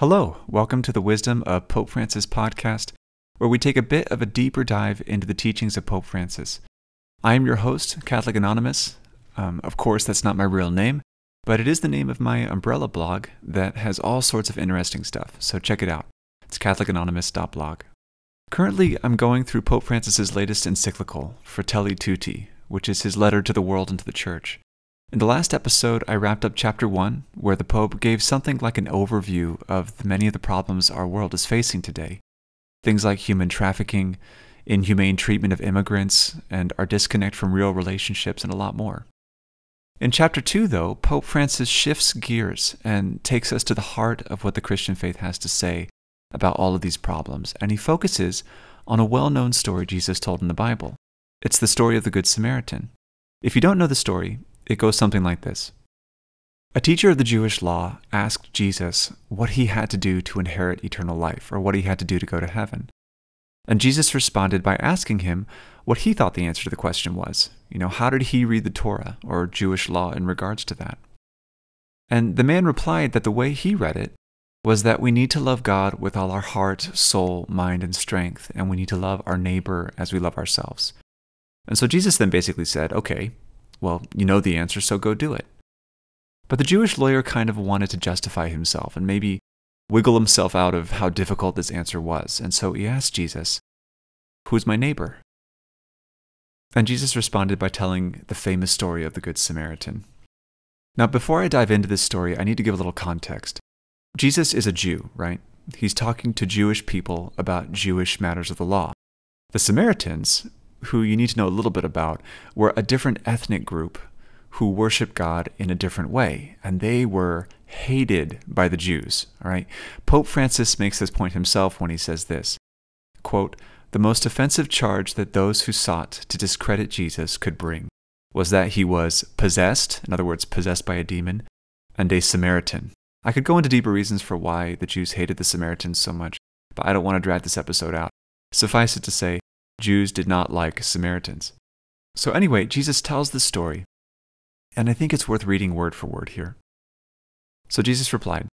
Hello, welcome to the Wisdom of Pope Francis podcast, where we take a bit of a deeper dive into the teachings of Pope Francis. I am your host, Catholic Anonymous. Um, of course, that's not my real name, but it is the name of my umbrella blog that has all sorts of interesting stuff, so check it out. It's CatholicAnonymous.blog. Currently, I'm going through Pope Francis's latest encyclical, Fratelli Tutti, which is his letter to the world and to the Church. In the last episode, I wrapped up chapter 1, where the Pope gave something like an overview of the many of the problems our world is facing today. Things like human trafficking, inhumane treatment of immigrants, and our disconnect from real relationships, and a lot more. In chapter 2, though, Pope Francis shifts gears and takes us to the heart of what the Christian faith has to say about all of these problems, and he focuses on a well known story Jesus told in the Bible. It's the story of the Good Samaritan. If you don't know the story, it goes something like this A teacher of the Jewish law asked Jesus what he had to do to inherit eternal life, or what he had to do to go to heaven. And Jesus responded by asking him what he thought the answer to the question was. You know, how did he read the Torah or Jewish law in regards to that? And the man replied that the way he read it was that we need to love God with all our heart, soul, mind, and strength, and we need to love our neighbor as we love ourselves. And so Jesus then basically said, okay, well, you know the answer, so go do it. But the Jewish lawyer kind of wanted to justify himself and maybe wiggle himself out of how difficult this answer was. And so he asked Jesus, Who's my neighbor? And Jesus responded by telling the famous story of the Good Samaritan. Now, before I dive into this story, I need to give a little context. Jesus is a Jew, right? He's talking to Jewish people about Jewish matters of the law. The Samaritans who you need to know a little bit about, were a different ethnic group who worshiped God in a different way, and they were hated by the Jews. All right, Pope Francis makes this point himself when he says this: "Quote: The most offensive charge that those who sought to discredit Jesus could bring was that he was possessed, in other words, possessed by a demon, and a Samaritan." I could go into deeper reasons for why the Jews hated the Samaritans so much, but I don't want to drag this episode out. Suffice it to say, Jews did not like Samaritans. So, anyway, Jesus tells the story, and I think it's worth reading word for word here. So Jesus replied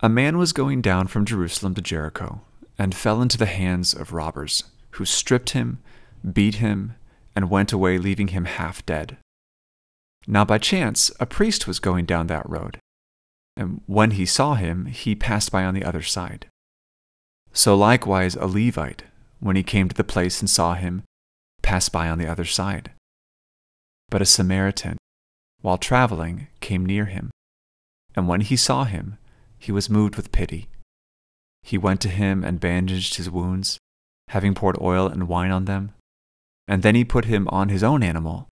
A man was going down from Jerusalem to Jericho and fell into the hands of robbers, who stripped him, beat him, and went away, leaving him half dead. Now, by chance, a priest was going down that road, and when he saw him, he passed by on the other side. So likewise, a Levite when he came to the place and saw him, passed by on the other side. But a Samaritan, while traveling, came near him, and when he saw him, he was moved with pity. He went to him and bandaged his wounds, having poured oil and wine on them. And then he put him on his own animal,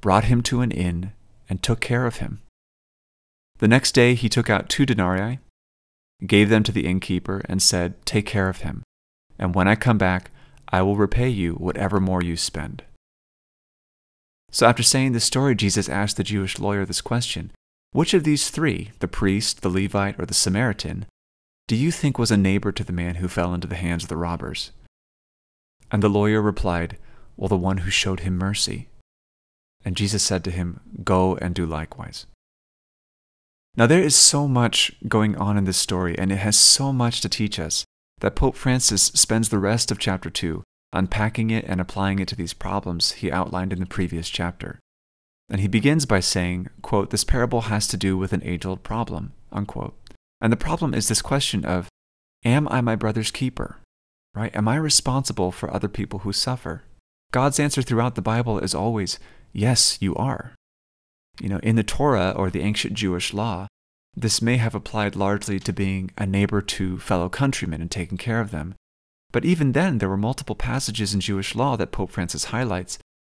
brought him to an inn, and took care of him. The next day he took out two denarii, gave them to the innkeeper, and said, Take care of him and when I come back, I will repay you whatever more you spend. So, after saying this story, Jesus asked the Jewish lawyer this question Which of these three, the priest, the Levite, or the Samaritan, do you think was a neighbor to the man who fell into the hands of the robbers? And the lawyer replied, Well, the one who showed him mercy. And Jesus said to him, Go and do likewise. Now, there is so much going on in this story, and it has so much to teach us that Pope Francis spends the rest of chapter 2 unpacking it and applying it to these problems he outlined in the previous chapter. And he begins by saying, quote, This parable has to do with an age old problem. Unquote. And the problem is this question of, Am I my brother's keeper? Right? Am I responsible for other people who suffer? God's answer throughout the Bible is always, Yes, you are. You know, in the Torah or the ancient Jewish law, this may have applied largely to being a neighbor to fellow countrymen and taking care of them. But even then, there were multiple passages in Jewish law that Pope Francis highlights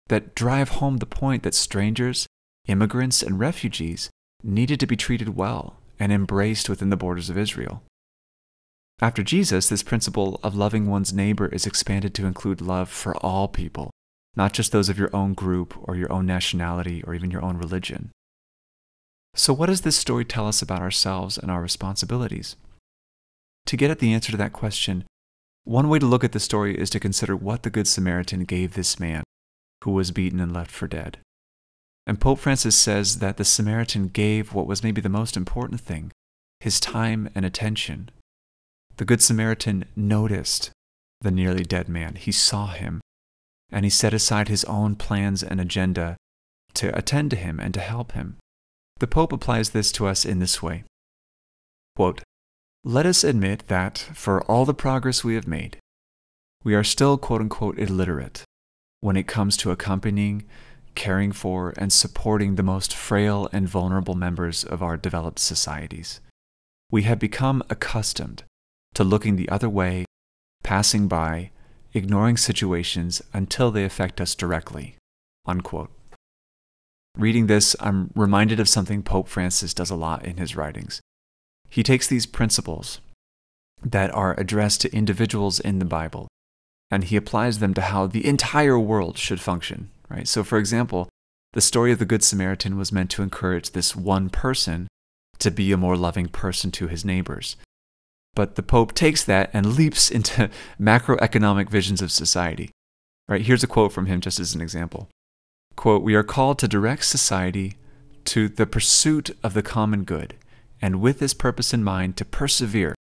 that drive home the point that strangers, immigrants, and refugees needed to be treated well and embraced within the borders of Israel. After Jesus, this principle of loving one's neighbor is expanded to include love for all people, not just those of your own group or your own nationality or even your own religion. So, what does this story tell us about ourselves and our responsibilities? To get at the answer to that question, one way to look at the story is to consider what the Good Samaritan gave this man who was beaten and left for dead. And Pope Francis says that the Samaritan gave what was maybe the most important thing his time and attention The Good Samaritan noticed the nearly dead man. He saw him, and he set aside his own plans and agenda to attend to him and to help him. The Pope applies this to us in this way Quote, Let us admit that, for all the progress we have made, we are still quote unquote illiterate when it comes to accompanying, caring for, and supporting the most frail and vulnerable members of our developed societies. We have become accustomed to looking the other way, passing by, ignoring situations until they affect us directly. Unquote. Reading this, I'm reminded of something Pope Francis does a lot in his writings. He takes these principles that are addressed to individuals in the Bible and he applies them to how the entire world should function, right? So for example, the story of the good Samaritan was meant to encourage this one person to be a more loving person to his neighbors. But the Pope takes that and leaps into macroeconomic visions of society. Right? Here's a quote from him just as an example. Quote, "We are called to direct society to the pursuit of the common good, and with this purpose in mind to persevere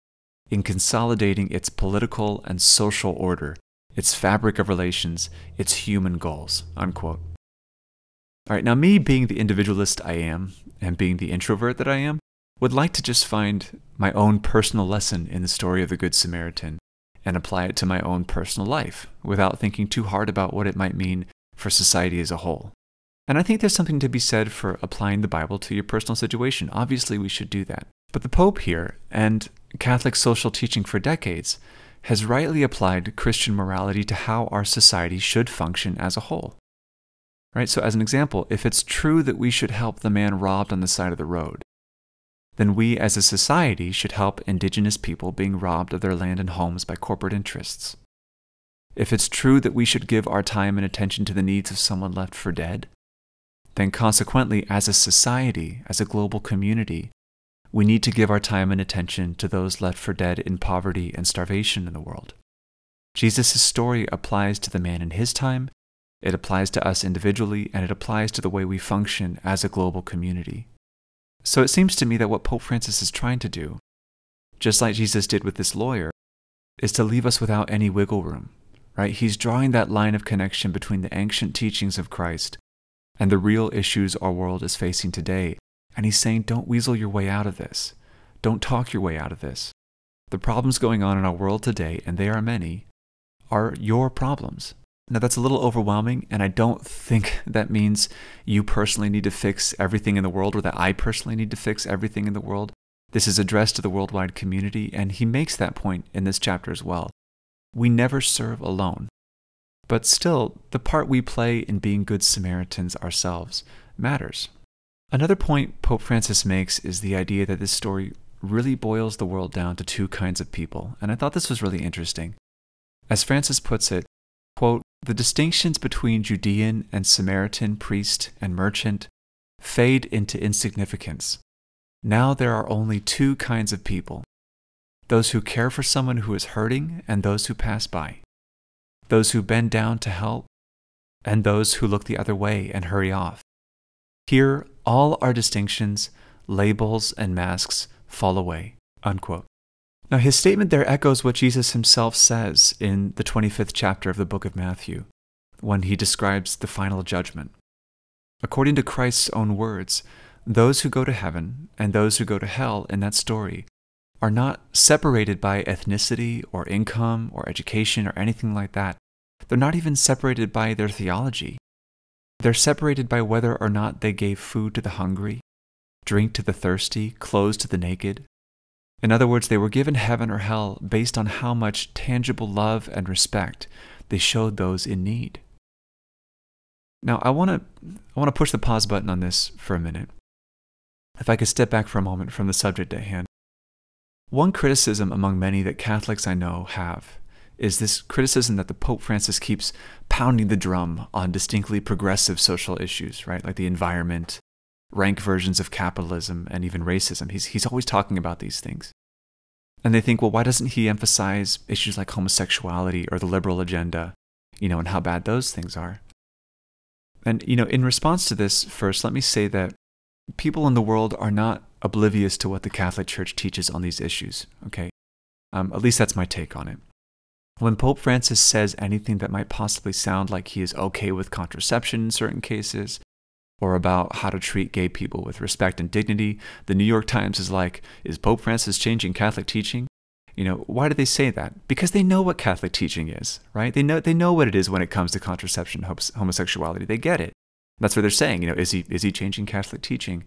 in consolidating its political and social order, its fabric of relations, its human goals." Unquote. All right, now me being the individualist I am and being the introvert that I am, would like to just find my own personal lesson in the story of the Good Samaritan and apply it to my own personal life without thinking too hard about what it might mean for society as a whole. And I think there's something to be said for applying the Bible to your personal situation. Obviously, we should do that. But the Pope here, and Catholic social teaching for decades, has rightly applied Christian morality to how our society should function as a whole. Right? So, as an example, if it's true that we should help the man robbed on the side of the road, then we as a society should help indigenous people being robbed of their land and homes by corporate interests. If it's true that we should give our time and attention to the needs of someone left for dead, then consequently, as a society, as a global community, we need to give our time and attention to those left for dead in poverty and starvation in the world. Jesus' story applies to the man in his time, it applies to us individually, and it applies to the way we function as a global community. So it seems to me that what Pope Francis is trying to do, just like Jesus did with this lawyer, is to leave us without any wiggle room, right? He's drawing that line of connection between the ancient teachings of Christ and the real issues our world is facing today. And he's saying, don't weasel your way out of this. Don't talk your way out of this. The problems going on in our world today, and they are many, are your problems. Now, that's a little overwhelming, and I don't think that means you personally need to fix everything in the world or that I personally need to fix everything in the world. This is addressed to the worldwide community, and he makes that point in this chapter as well. We never serve alone. But still, the part we play in being good Samaritans ourselves matters. Another point Pope Francis makes is the idea that this story really boils the world down to two kinds of people, and I thought this was really interesting. As Francis puts it, quote, the distinctions between Judean and Samaritan priest and merchant fade into insignificance. Now there are only two kinds of people those who care for someone who is hurting and those who pass by, those who bend down to help, and those who look the other way and hurry off. Here, all our distinctions, labels, and masks fall away. Unquote. Now, his statement there echoes what Jesus himself says in the 25th chapter of the book of Matthew, when he describes the final judgment. According to Christ's own words, those who go to heaven and those who go to hell in that story are not separated by ethnicity or income or education or anything like that. They're not even separated by their theology. They're separated by whether or not they gave food to the hungry, drink to the thirsty, clothes to the naked, in other words, they were given heaven or hell based on how much tangible love and respect they showed those in need. Now, I want to I want to push the pause button on this for a minute. If I could step back for a moment from the subject at hand. One criticism among many that Catholics I know have is this criticism that the Pope Francis keeps pounding the drum on distinctly progressive social issues, right? Like the environment, rank versions of capitalism and even racism. He's, he's always talking about these things. And they think, well, why doesn't he emphasize issues like homosexuality or the liberal agenda, you know, and how bad those things are? And, you know, in response to this, first, let me say that people in the world are not oblivious to what the Catholic Church teaches on these issues, okay? Um, at least that's my take on it. When Pope Francis says anything that might possibly sound like he is okay with contraception in certain cases, or about how to treat gay people with respect and dignity, the New York Times is like, is Pope Francis changing Catholic teaching? You know, why do they say that? Because they know what Catholic teaching is, right? They know they know what it is when it comes to contraception, homosexuality. They get it. That's what they're saying. You know, is he is he changing Catholic teaching?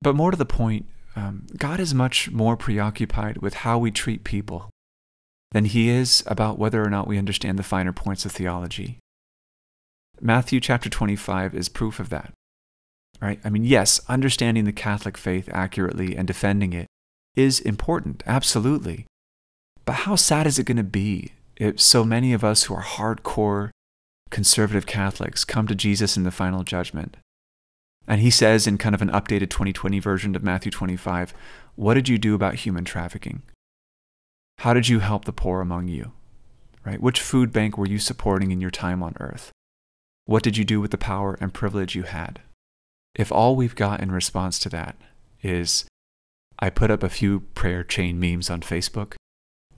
But more to the point, um, God is much more preoccupied with how we treat people than he is about whether or not we understand the finer points of theology. Matthew chapter 25 is proof of that. Right? I mean, yes, understanding the Catholic faith accurately and defending it is important, absolutely. But how sad is it going to be if so many of us who are hardcore conservative Catholics come to Jesus in the final judgment? And he says in kind of an updated 2020 version of Matthew 25, What did you do about human trafficking? How did you help the poor among you? Right? Which food bank were you supporting in your time on earth? What did you do with the power and privilege you had? If all we've got in response to that is, I put up a few prayer chain memes on Facebook,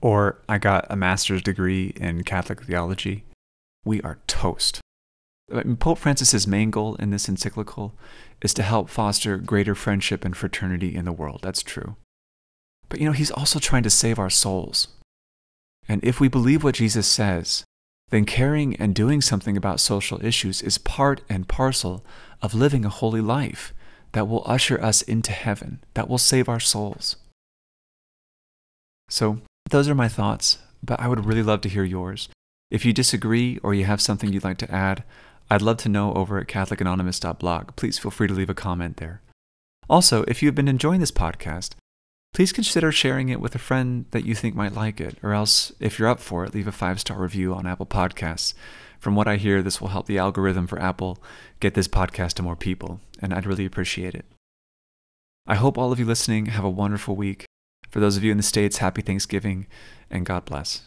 or I got a master's degree in Catholic theology, we are toast. Pope Francis's main goal in this encyclical is to help foster greater friendship and fraternity in the world. That's true. But you know, he's also trying to save our souls. And if we believe what Jesus says, then caring and doing something about social issues is part and parcel of living a holy life that will usher us into heaven, that will save our souls. So, those are my thoughts, but I would really love to hear yours. If you disagree or you have something you'd like to add, I'd love to know over at CatholicAnonymous.blog. Please feel free to leave a comment there. Also, if you've been enjoying this podcast, please consider sharing it with a friend that you think might like it, or else, if you're up for it, leave a five star review on Apple Podcasts. From what I hear, this will help the algorithm for Apple get this podcast to more people, and I'd really appreciate it. I hope all of you listening have a wonderful week. For those of you in the States, happy Thanksgiving, and God bless.